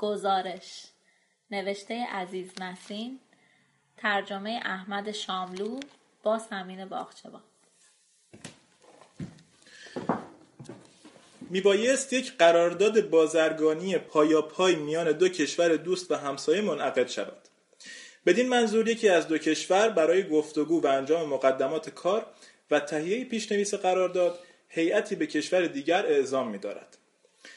گزارش. نوشته عزیز نسیم. ترجمه احمد شاملو با سمین باغچبان میبایست یک قرارداد بازرگانی پای میان دو کشور دوست و همسایه منعقد شود. بدین منظور یکی از دو کشور برای گفتگو و انجام مقدمات کار و تهیه پیشنویس قرارداد هیئتی به کشور دیگر اعزام می‌دارد.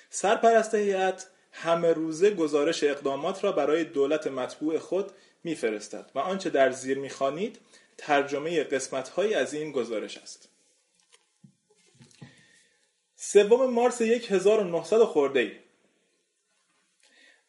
سرپرست هیئت همه روزه گزارش اقدامات را برای دولت مطبوع خود میفرستد و آنچه در زیر می‌خوانید ترجمه قسمتهایی از این گزارش است. سوم مارس 1900 خورده ای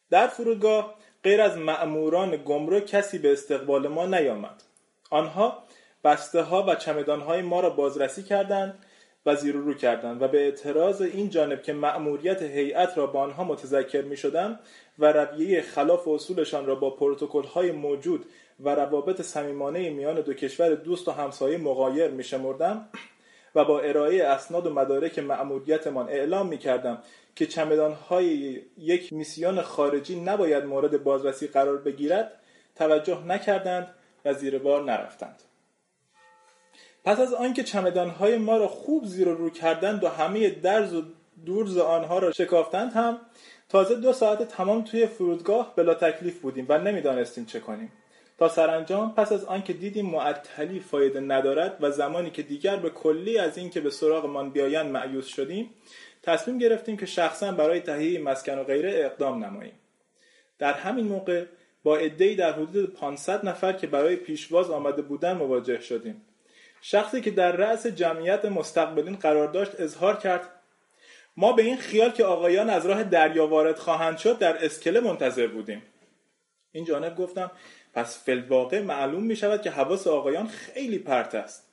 در فرودگاه غیر از مأموران گمرک کسی به استقبال ما نیامد. آنها بسته ها و چمدان های ما را بازرسی کردند و زیر رو کردند و به اعتراض این جانب که مأموریت هیئت را با آنها متذکر می شدم و رویه خلاف اصولشان را با پروتکل های موجود و روابط صمیمانه میان دو کشور دوست و همسایه مغایر می شمردم و با ارائه اسناد و مدارک مأموریتمان اعلام می کردم که های یک میسیون خارجی نباید مورد بازرسی قرار بگیرد. توجه نکردند و زیر بار نرفتند. پس از آنکه چمدانهای ما را خوب زیر و رو کردند و همه درز و دورز آنها را شکافتند هم تازه دو ساعت تمام توی فرودگاه بلا تکلیف بودیم و نمی‌دانستیم چه کنیم. تا سرانجام پس از آنکه دیدیم معطلی فایده ندارد و زمانی که دیگر به کلی از اینکه به سراغمان بیایند معیوس شدیم تصمیم گرفتیم که شخصا برای تهیه مسکن و غیره اقدام نماییم. در همین موقع با عدهای در حدود 500 نفر که برای پیشواز آمده بودن مواجه شدیم. شخصی که در رأس جمعیت مستقبلین قرار داشت اظهار کرد ما به این خیال که آقایان از راه دریا وارد خواهند شد در اسکله منتظر بودیم. این جانب گفتم پس فلواقع معلوم می شود که حواس آقایان خیلی پرت است.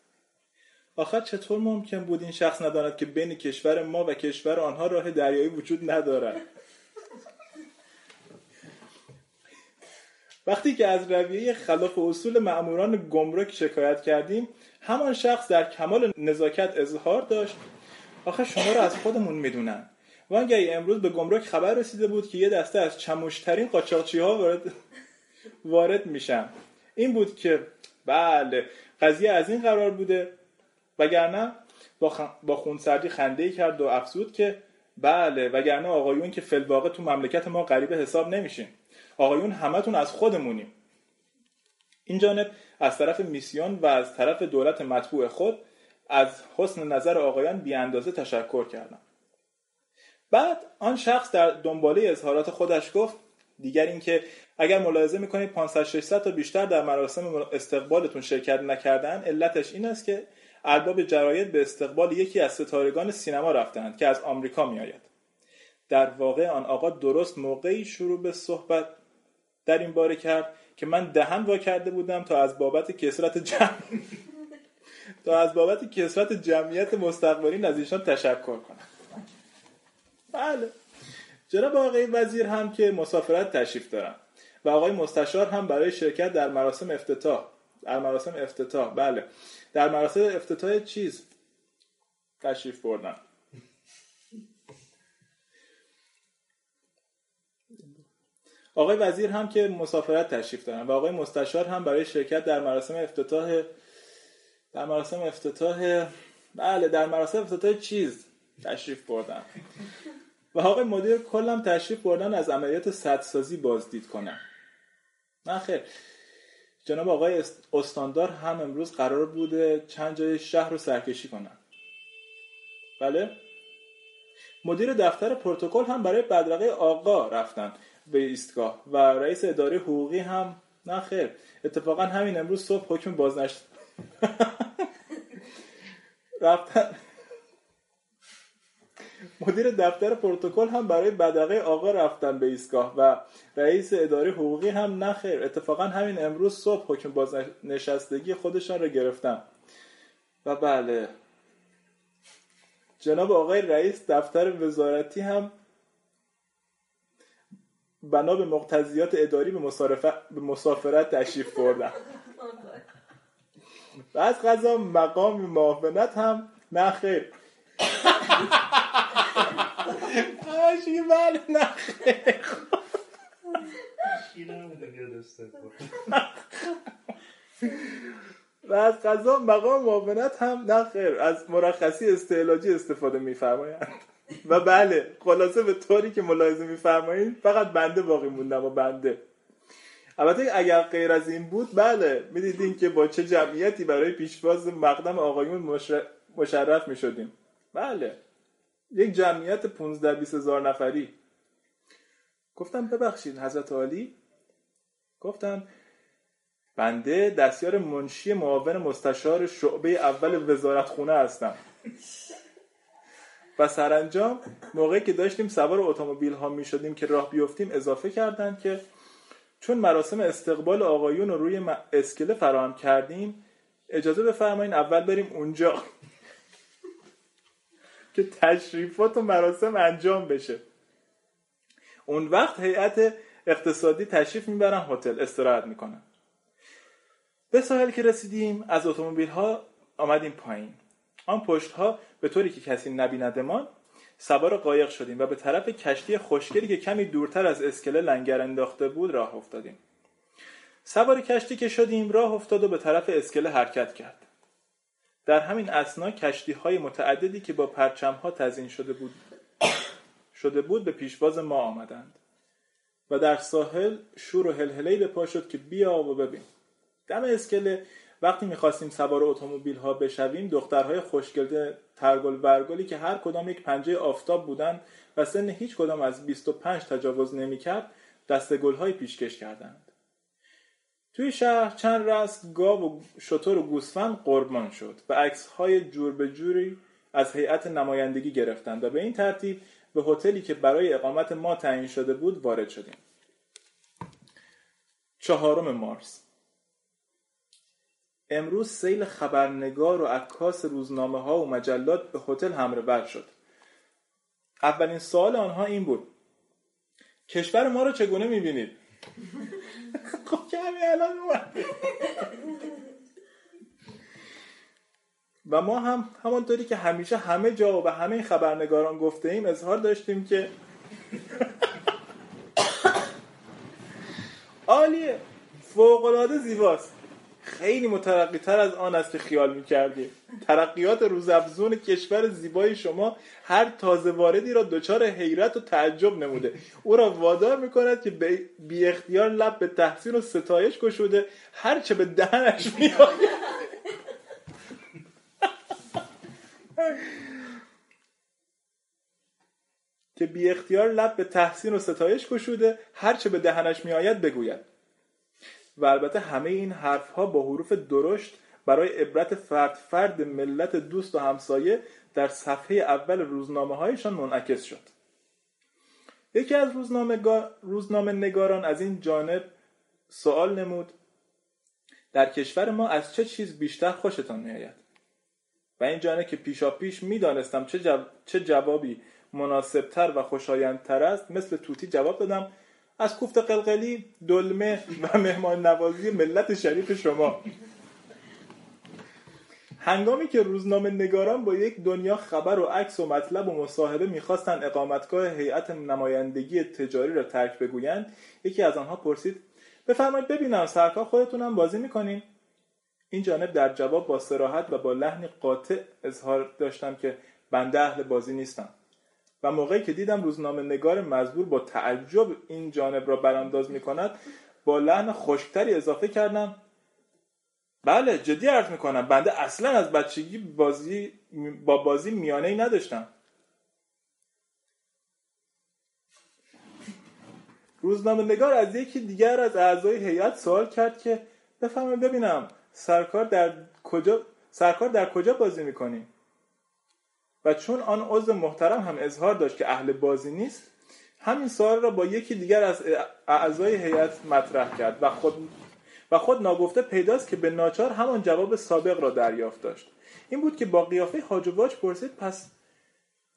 آخر چطور ممکن بود این شخص نداند که بین کشور ما و کشور آنها راه دریایی وجود ندارد؟ وقتی که از رویه خلاف اصول معموران گمرک شکایت کردیم همان شخص در کمال نزاکت اظهار داشت. آخه شما را از خودمون می‌دونن. وانگهی امروز به گمرک خبر رسیده بود که یه دسته از چموشترین قاچاقچی ها وارد, وارد میشن. این بود که بله قضیه از این قرار بوده. وگرنه با. با خونسردی خنده کرد و افزود که بله وگرنه آقایون که فلواقع تو مملکت ما غریبه حساب نمیشین. آقایون همتون از خودمونیم. این جانب از طرف میسیون و از طرف دولت مطبوع خود از حسن نظر آقایان بی اندازه تشکر کردم. بعد آن شخص در دنباله اظهارات خودش گفت دیگر اینکه اگر ملاحظه می‌کنید 500 600 تا بیشتر در مراسم استقبالتون شرکت نکردن علتش این است که ارباب جراید به استقبال یکی از ستارگان سینما رفتند که از آمریکا میآید. در واقع آن آقا درست موقعی شروع به صحبت در این باره کرد که من دهن وا کرده بودم تا از بابت کسرت جمع تا از بابت کسرت جمعیت مستقبلین از ایشان تشکر کنم. بله. جناب آقای وزیر هم که مسافرت تشریف دارم و آقای مستشار هم برای شرکت در مراسم افتتاح در مراسم افتتاح. بله. در مراسم افتتاح چیز تشریف بردن. آقای وزیر هم که مسافرت تشریف دارن و آقای مستشار هم برای شرکت در مراسم افتتاح در مراسم افتتاح بله در مراسم افتتاح چیز تشریف بردن. و آقای مدیر کلم تشریف بردن از عملیات سدسازی بازدید کنن. نه خیر. جناب آقای استاندار هم امروز قرار بوده چند جای شهر رو سرکشی کنن. بله؟ مدیر دفتر پروتکل هم برای بدرقه آقا رفتن. به ایستگاه. و رئیس اداره حقوقی هم نه خیر. اتفاقا همین امروز صبح حکم بازنشت رفتن مدیر دفتر پروتکل هم برای بدقه آقا رفتن به ایستگاه و رئیس اداره حقوقی هم نخیر اتفاقا همین امروز صبح حکم بازنشستگی خودشان را گرفتن. و بله. جناب آقای رئیس دفتر وزارتی هم بنا به مقتضیات اداری به, به مسافرت تشریف بردن. و از غذا مقام معاونت هم نه خیر. بله نه و از قضا مقام معاونت هم نه خیر. از مرخصی استعلاجی استفاده میفرمایند. و بله خلاصه به طوری که ملاحظه میفرمایید فقط بنده باقی موندم و بنده. البته اگر غیر از این بود بله می‌دیدین که با چه جمعیتی برای پیشواز مقدم آقایون مشرف می‌شدیم. بله یک جمعیت 15 20 هزار نفری. گفتم ببخشید حضرت عالی؟ گفتم بنده دستیار منشی معاون مستشار شعبه اول وزارت خونه هستم. سرانجام موقعی که داشتیم سوار اتومبیل ها می شدیم که راه بیفتیم اضافه کردند که چون مراسم استقبال آقایون رو روی اسکله فراهم کردیم اجازه بفرمایید اول بریم اونجا. که تشریفات و مراسم انجام بشه. اون وقت هیئت اقتصادی تشریف می‌برن هتل استراحت می‌کنن. به ساحل که رسیدیم از اتومبیل ها آمدیم پایین. آن پشت ها به طوری که کسی نبیندمان سوار قایق شدیم و به طرف کشتی خوشگلی که کمی دورتر از اسکله لنگر انداخته بود راه افتادیم. سوار کشتی که شدیم راه افتاد و به طرف اسکله حرکت کرد. در همین اسنا کشتی های متعددی که با پرچم ها تزین شده بود شده بود به پیشواز ما آمدند و در ساحل شور و هلهلهی به پا شد که بیا و ببین. دم اسکله وقتی می‌خواستیم سوار اتومبیل ها بشویم دخترهای خوشگل ترگل برگلی که هر کدام یک پنجه آفتاب بودند و سن هیچ کدام از 25 تجاوز نمی‌کرد دست گل های پیشکش کردند. توی شهر چند رست گاو و شطور و گوسفند قربان شد و عکس های جور به جوری از هیئت نمایندگی گرفتند و به این ترتیب به هتلی که برای اقامت ما تعیین شده بود وارد شدیم. چهارم مارس. امروز سیل خبرنگار و عکاس روزنامه ها و مجلات به هتل حمله بر شد. اولین سوال آنها این بود. کشور ما رو چگونه می‌بینید؟ خب کمی الان و ما هم همانطوری که همیشه همه جا و به همه خبرنگاران گفته ایم اظهار داشتیم که عالیه فوقلاده زیباست. خیلی مترقی تر از آن است که خیال می‌کردیم. ترقیات روزافزون کشور زیبای شما هر تازه واردی را دچار حیرت و تعجب نموده. او را وادار می‌کند که بی اختیار لب به تحسین و ستایش گشوده. هر چه به دهنش میآید. که بی اختیار لب به تحسین و ستایش گشوده هر چه به دهنش میآید بگوید. و البته همه این حرف ها با حروف درشت برای عبرت فرد فرد ملت دوست و همسایه در صفحه اول روزنامه هایشان منعکس شد. یکی از روزنامه, روزنامه نگاران از این جانب سوال نمود در کشور ما از چه چیز بیشتر خوشتان میآید؟ و این جانب که پیشا پیش می‌دانستم چه, چه جوابی مناسبتر و خوشایندتر است مثل توتی جواب دادم از کوفت قلقلی دلمه و مهمان نوازی ملت شریف شما. هنگامی که روزنامه نگاران با یک دنیا خبر و عکس و مطلب و مصاحبه می‌خواستند اقامتگاه هیئت نمایندگی تجاری را ترک بگویند یکی از آنها پرسید بفرمایید ببینم سرکار خودتونم بازی می‌کنین؟ این جانب در جواب با سراحت و با لحنی قاطع اظهار داشتم که بنده اهل بازی نیستم. و موقعی که دیدم روزنامه نگار مزبور با تعجب این جانب را برانداز می کند با لحن خشکتری اضافه کردم بله جدی عرض می کنم بنده اصلا از بچگی بازی با بازی میانه ای نداشتم. روزنامه نگار از یکی دیگر از اعضای هیئت سوال کرد که بفهمم ببینم سرکار در کجا سرکار در کجا بازی می‌کنی؟ و چون آن عضو محترم هم اظهار داشت که اهل بازی نیست همین سوال را با یکی دیگر از اعضای هیئت مطرح کرد و خود و خود ناگفته پیداست که به ناچار همان جواب سابق را دریافت داشت. این بود که با قیافه حاج واج پرسید پس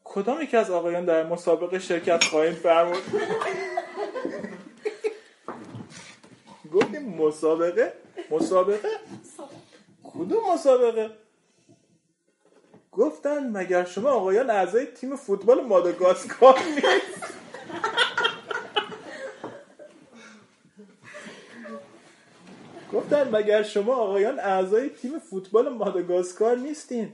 کدام یکی از آقایان در مسابقه شرکت خواهیم فرمود؟ گفتیم مسابقه؟ مسابقه؟ کدوم مسابقه؟ گفتن مگر شما آقایان اعضای تیم فوتبال ماداگاسکار نیست؟ گفتن مگر شما آقایان اعضای تیم فوتبال ماداگاسکار نیستین؟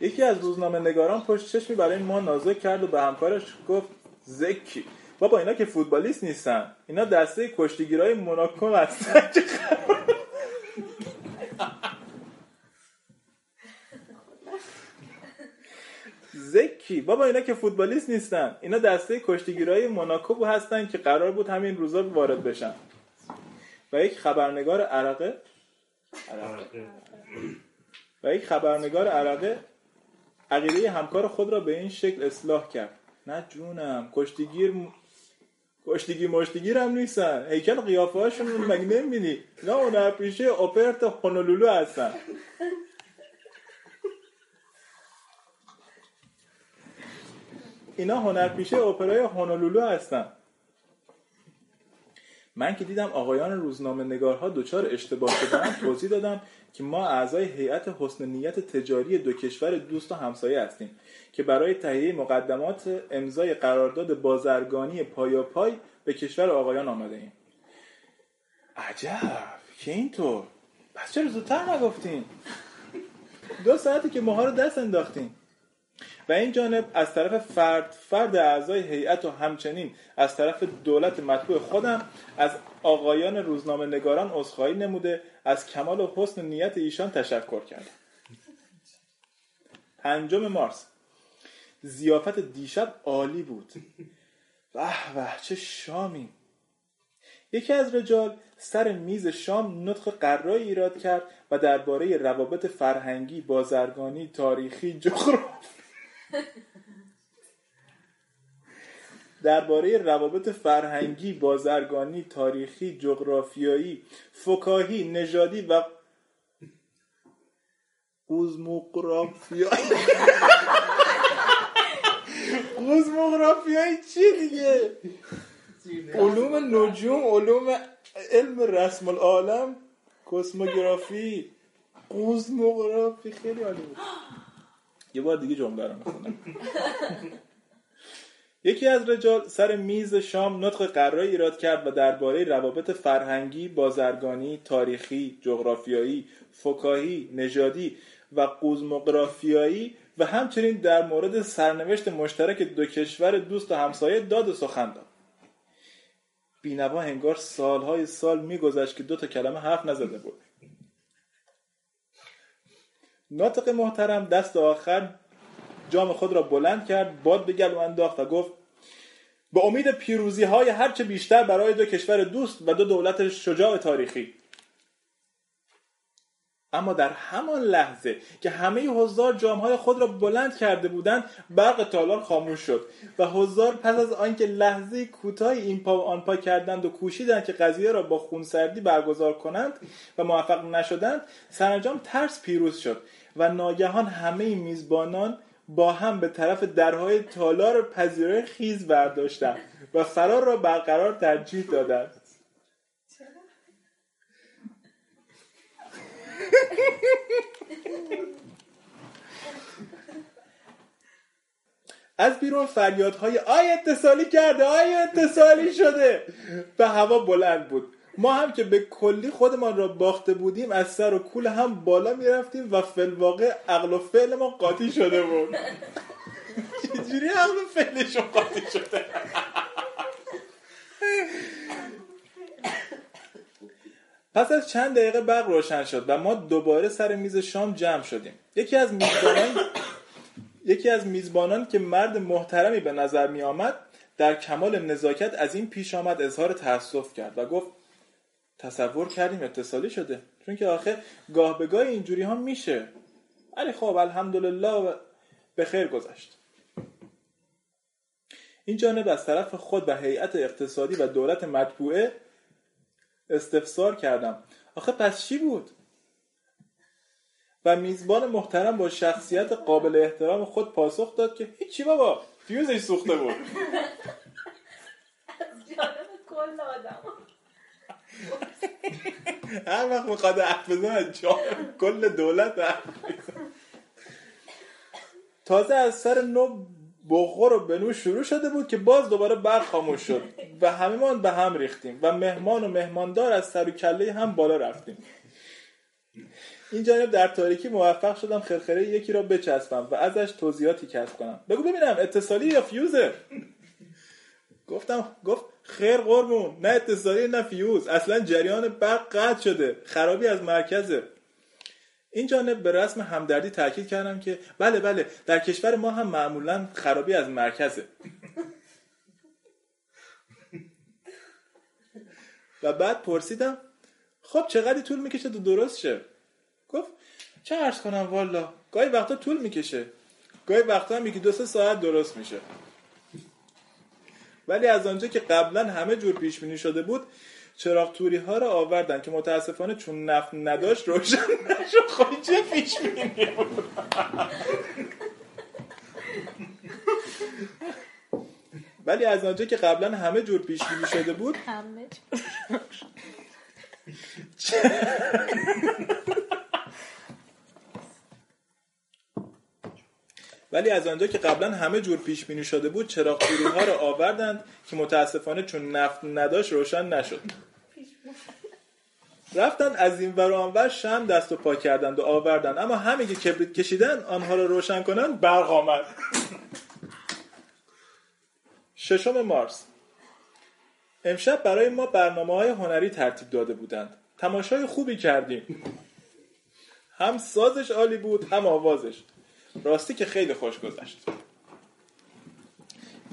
یکی از روزنامه نگاران پشت چشمی برای ما نازک کرد و به همکارش گفت زکی بابا اینا که فوتبالیست نیستن. اینا دسته کشتیگیرای موناکو هستن. زکی. بابا اینا که فوتبالیست نیستن. اینا دسته کشتیگیرای موناکو هستن که قرار بود همین روزا وارد بشن. و یک خبرنگار عرقه. عرقه. و یک خبرنگار عرقه عقیده همکار خود را به این شکل اصلاح کرد. نه جونم کشتیگیر کشتیگیر مشتیگیر هم نیستن. هیکل قیافه هاشون مگه نمی‌بینی؟ نه اون پیشه اپرت هونولولو هستن. اینا هنرپیشه اپرای هونولولو هستن. من که دیدم آقایان روزنامه نگارها دچار اشتباه شدن توضیح دادم که ما اعضای هیئت حسن نیت تجاری دو کشور دوست و همسایه هستیم که برای تهیه مقدمات امضای قرارداد بازرگانی پای به کشور آقایان آمده ایم. عجب! که اینطور؟ پس چرا زودتر نگفتین؟ دو ساعتی که ماها رو دست انداختیم و این جانب از طرف فرد فرد اعضای هیئت و همچنین از طرف دولت مطبوع خودم از آقایان روزنامه نگاران عذرخواهی نموده از کمال و حسن نیت ایشان تشکر کرد پنجم مارس. زیافت دیشب عالی بود. وح وح چه شامی. یکی از رجال سر میز شام نطق قرایی ایراد کرد و درباره روابط فرهنگی بازرگانی تاریخی جغرافی درباره روابط فرهنگی، بازرگانی، تاریخی، جغرافیایی، فکاهی، نژادی و قوزموگرافیایی قوزموگرافیایی چی دیگه؟ علوم نجوم علوم علم رسم العالم کسموگرافی قوزموگرافی خیلی عالی بود. یه بار دیگه جمله رو می‌خونم یکی از رجال سر میز شام نطق قرایی ایراد کرد و درباره روابط فرهنگی، بازرگانی، تاریخی، جغرافیایی، فکاهی، نژادی و قوزموگرافیایی و همچنین در مورد سرنوشت مشترک دو کشور دوست و همسایه داد و سخن داد. بینوا هنگار سالهای سال میگذشت که دو تا کلمه حرف نزده بود. ناطق محترم دست آخر جام خود را بلند کرد باد به گلو انداخت و گفت به امید پیروزی های هرچه بیشتر برای دو کشور دوست و دو دولت شجاع تاریخی. اما در همان لحظه که همه حضار جامهای خود را بلند کرده بودند برق تالار خاموش شد و حضار پس از آنکه لحظه کوتاهی این پا و آن پا کردند و کوشیدند که قضیه را با خونسردی برگزار کنند و موفق نشدند سرانجام ترس پیروز شد. و ناگهان همه میزبانان با هم به طرف درهای تالار پذیرای خیز برداشتند و فرار را برقرار ترجیح دادند. از بیرون فریادهای آی اتصالی کرده آی اتصالی شده. به هوا بلند بود. ما هم که به کلی خودمان را باخته بودیم از سر و کول هم بالا می‌رفتیم و فلواقع عقل و فعل ما قاطی شده بود. چجوری عقل و فعلشون قاطی شده؟ پس از چند دقیقه برق روشن شد و ما دوباره سر میز شام جمع شدیم. یکی از میزبانان یکی از میزبانان که مرد محترمی به نظر می آمد در کمال نزاکت از این پیش آمد اظهار تاسف کرد و گفت تصور کردیم اتصالی شده. چون که آخه گاه به گاه اینجوری ها میشه. ولی خب الحمدلله به خیر گذشت. این جانب از طرف خود و هیئت اقتصادی و دولت مطبوعه استفسار کردم. آخه پس چی بود؟ و میزبان محترم با شخصیت قابل احترام خود پاسخ داد که هیچی بابا فیوزش سوخته بود. از جانب کل آدم. هر وقت می‌خواد حرف بزنه کل دولت تازه از سر نو بخور و بنو شروع شده بود که باز دوباره برق خاموش شد و همهمان به هم ریختیم و مهمان و مهماندار از سر و کله هم بالا رفتیم. این جانب در تاریکی موفق شدم خرخره یکی را بچسبم و ازش توضیحاتی کسب کنم. بگو ببینم اتصالی یا فیوزه؟ گفتم گفت خیر قربون. نه اتصالی نه فیوز. اصلا جریان برق قطع شده. خرابی از مرکزه. این جانب به رسم همدردی تاکید کردم که بله بله در کشور ما هم معمولا خرابی از مرکزه. و بعد پرسیدم خب چقدر طول می‌کشه تو درست شه؟ گفت چه عرض کنم والا گاهی وقتا طول می‌کشه. گاهی وقتا هم یکی دو سه ساعت درست میشه. ولی از آنجا که قبلا همه جور پیش بینی شده بود چراغ توری ها را آوردن که متاسفانه چون نفت نداشت روشن نشد. خب چه پیش بینی بود؟ ولی از آنجا که قبلا همه جور پیش بینی شده بود همه ولی از آنجا که قبلا همه جور پیش بینی شده بود چراغ ها را آوردند که متاسفانه چون نفت نداشت روشن نشد. رفتن از این ور آنور شم دست و پا کردند و آوردند. اما همین که کبریت کشیدن آنها را روشن کنند برق آمد. ششم مارس. امشب برای ما برنامه های هنری ترتیب داده بودند. تماشای خوبی کردیم. هم سازش عالی بود هم آوازش. راستی که خیلی خوش گذشت.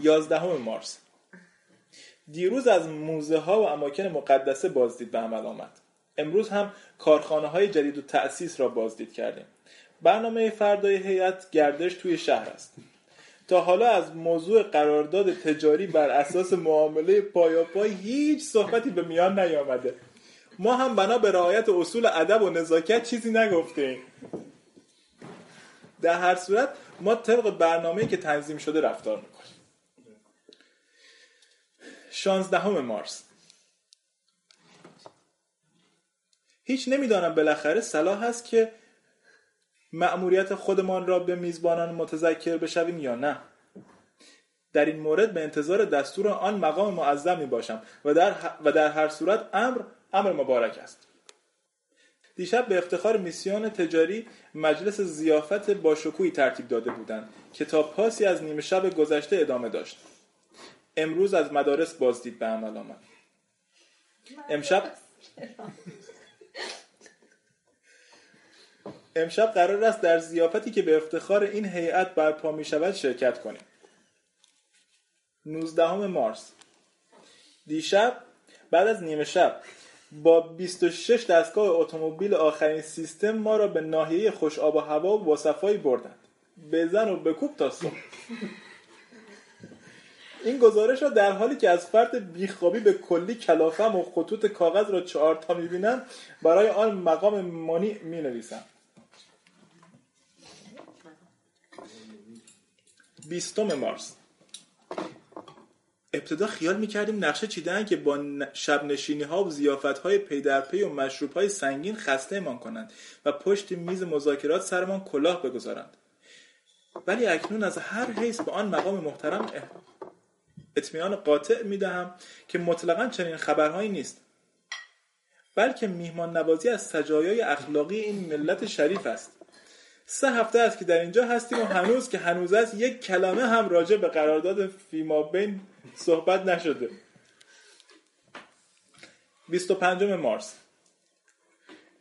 یازدهم مارس. دیروز از موزه ها و اماکن مقدسه بازدید به عمل آمد. امروز هم کارخانه های جدید و تأسیس را بازدید کردیم. برنامه فردای هیئت گردش توی شهر است. تا حالا از موضوع قرارداد تجاری بر اساس معامله پایاپای هیچ صحبتی به میان نیامده. ما هم بنا به رعایت اصول ادب و نزاکت چیزی نگفتیم در هر صورت ما طبق برنامه‌ای که تنظیم شده رفتار می‌کنیم. 16 مارس. هیچ نمی‌دانم بالاخره صلاح هست که مأموریت خودمان را به میزبانان متذکر بشویم یا نه. در این مورد به انتظار دستور آن مقام معظم می باشم و در, و در هر صورت امر امر مبارک است. دیشب به افتخار میسیون تجاری مجلس زیافت با شکوهی ترتیب داده بودند که تا پاسی از نیمه شب گذشته ادامه داشت. امروز از مدارس بازدید به عمل آمد. امشب امشب قرار است در زیافتی که به افتخار این هیئت برپا می شود شرکت کنیم. 19 مارس. دیشب بعد از نیمه شب با 26 دستگاه اتومبیل آخرین سیستم ما را به ناحیه خوش آب و هوا و صفایی بردند. بزن و بکوب تا صبح. این گزارش را در حالی که از فرد بیخوابی به کلی کلافم و خطوط کاغذ را چهار تا می‌بینم برای آن مقام مانی می نویسم بیستم مارس. ابتدا خیال می‌کردیم نقشه چیدن که با شب نشینی ها و زیافت های پی و مشروب های سنگین خسته امان کنند و پشت میز مذاکرات سرمان کلاه بگذارند. ولی اکنون از هر حیث به آن مقام محترم اطمینان قاطع می‌دهم که مطلقا چنین خبرهایی نیست بلکه میهمان نوازی از سجایای اخلاقی این ملت شریف است. سه هفته است که در اینجا هستیم و هنوز که هنوز است یک کلمه هم راجع به قرارداد فیما بین صحبت نشده. 25 مارس.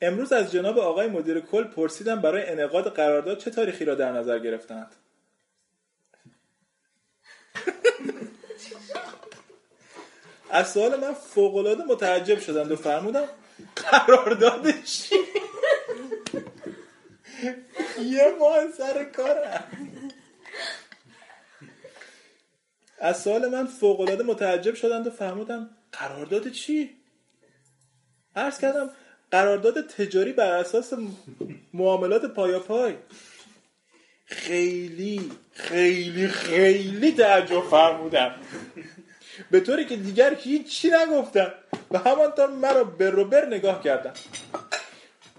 امروز از جناب آقای مدیر کل پرسیدم برای انعقاد قرارداد چه تاریخی را در نظر گرفتند از سوال من فوقالعاده متعجب شدند و فرمودم قرارداد چی؟ یه ماه سر کارم. از سوال من فوقالعاده متعجب شدند و فهمودم قرارداد چی؟ عرض کردم قرارداد تجاری بر اساس معاملات پای پای خیلی خیلی خیلی تعجب فرمودم. به طوری که دیگر هیچی نگفتم. و همانطور مرا بر رو بر نگاه کردم.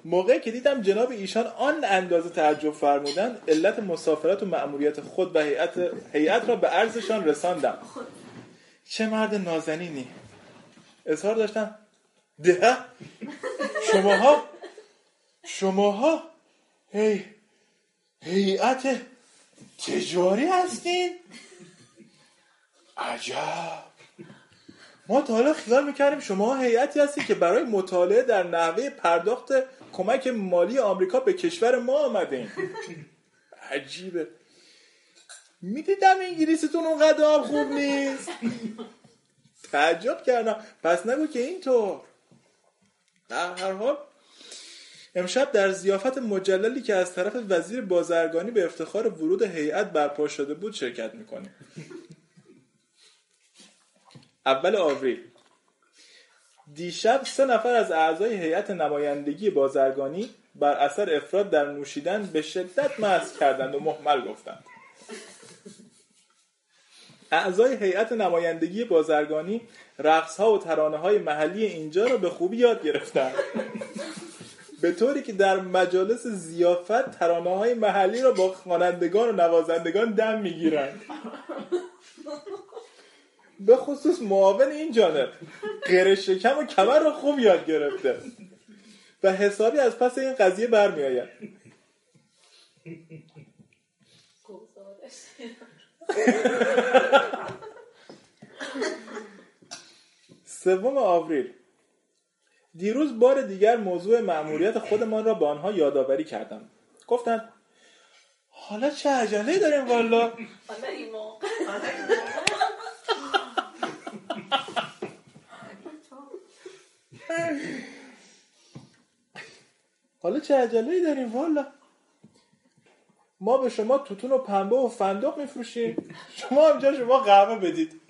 موقعی که دیدم جناب ایشان آن اندازه تعجب فرمودن علت مسافرت و مأموریت خود و هیئت هیئت را به عرضشان رساندم. چه مرد نازنینی. اظهار داشتم ده؟ شماها؟ شماها؟ هی هیئت تجاری هستین؟ عجب. ما تا حالا خیال می‌کردیم شما هیئتی هستید که برای مطالعه در نحوه پرداخت کمک مالی آمریکا به کشور ما آمدین عجیبه. می‌دیدم انگلیسیتون اونقدر هم خوب نیست. تعجب کردم. پس نگو که اینطور. در هر حال امشب در زیافت مجللی که از طرف وزیر بازرگانی به افتخار ورود هیئت برپا شده بود شرکت می‌کنیم. اول آوریل. دیشب سه نفر از اعضای هیئت نمایندگی بازرگانی بر اثر افراد در نوشیدن به شدت مست کردند و محمل گفتند. اعضای هیئت نمایندگی بازرگانی رقص ها و ترانه های محلی اینجا را به خوبی یاد گرفتند. به طوری که در مجالس زیافت ترانه های محلی را با خوانندگان و نوازندگان دم می‌گیرند. به خصوص معاون این جانب غیر شکم و کمر رو خوب یاد گرفته. و حسابی از پس این قضیه برمی آید سوم آوریل. دیروز بار دیگر موضوع مأموریت خودمان را به آنها یادآوری کردم. گفتند حالا چه عجله داریم والا؟ حالا این موقع حالا چه عجله داریم والا. ما به شما توتون و پنبه و فندق میفروشیم. شما همجا شما قهوه بدید.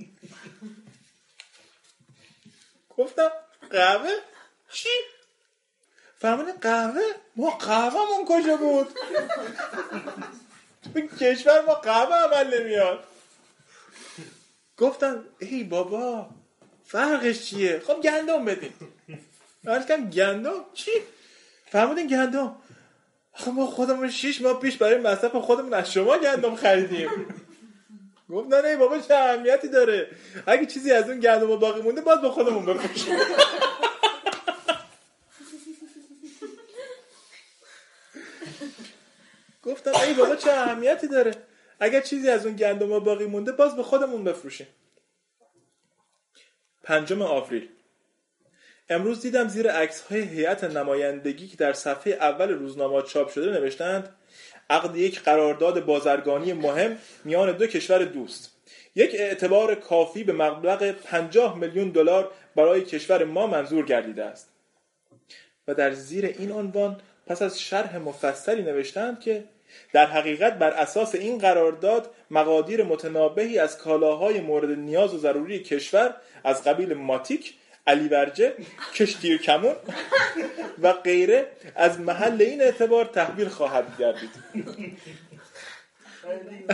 گفتم قهوه؟ چی؟ فرمانی قهوه؟ ما قهوهمون کجا بود؟ تو کشور ما قهوه عمل نمیاد. گفتم ای بابا فرقش چیه؟ خب گندم بدین. کم گندم؟ چی؟ فرمودین گندم. آخه ما خودمون شیش ماه پیش برای مصرف خودمون از شما گندم خریدیم. گفت نه بابا چه اهمیتی داره؟ اگه چیزی از اون گندم باقی مونده باز به خودمون بفروشیم گفتم ای بابا چه اهمیتی داره؟ اگر چیزی از اون گندم باقی مونده باز به خودمون بفروشیم. پنجم آوریل. امروز دیدم زیر عکس های هیئت نمایندگی که در صفحه اول روزنامه چاپ شده نوشتند عقد یک قرارداد بازرگانی مهم میان دو کشور دوست. یک اعتبار کافی به مبلغ 50 میلیون دلار برای کشور ما منظور گردیده است. و در زیر این عنوان پس از شرح مفصلی نوشتند که در حقیقت بر اساس این قرارداد مقادیر متنابهی از کالاهای مورد نیاز و ضروری کشور از قبیل ماتیک علی برجه کشتیر کمون و غیره از محل این اعتبار تحویل خواهد گردید.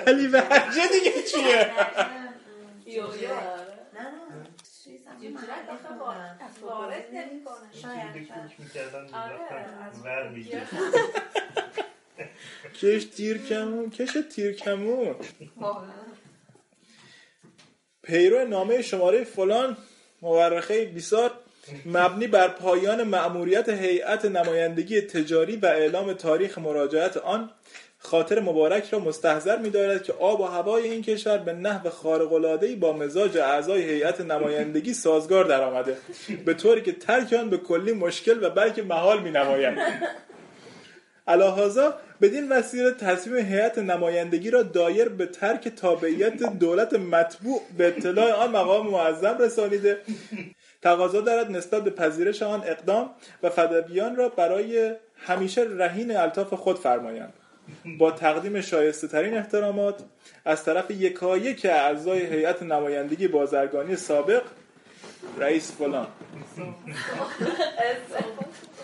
علی برجه دیگه چیه. کش تیر کمون کش تیر کمون. پیرو نامه شماره فلان. مورخه بیسار مبنی بر پایان مأموریت هیئت نمایندگی تجاری و اعلام تاریخ مراجعت آن خاطر مبارک را مستحضر می‌دارد که آب و هوای این کشور به نحو خارق‌العاده‌ای با مزاج اعضای هیئت نمایندگی سازگار درآمده به طوری که ترک آن به کلی مشکل و بلکه محال می‌نماید. علاهازا بدین وسیله تصمیم هیئت نمایندگی را دایر به ترک تابعیت دولت مطبوع به اطلاع آن مقام معظم رسانیده. تقاضا دارد نسبت به پذیرش آن اقدام و فدویان را برای همیشه رهین الطاف خود فرمایند. با تقدیم شایسته ترین احترامات از طرف یکایک اعضای هیئت نمایندگی بازرگانی سابق رئیس فلان.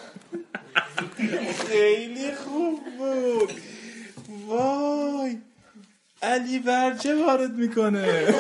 خیلی خوب بود. وای. علی برجه وارد می‌کنه.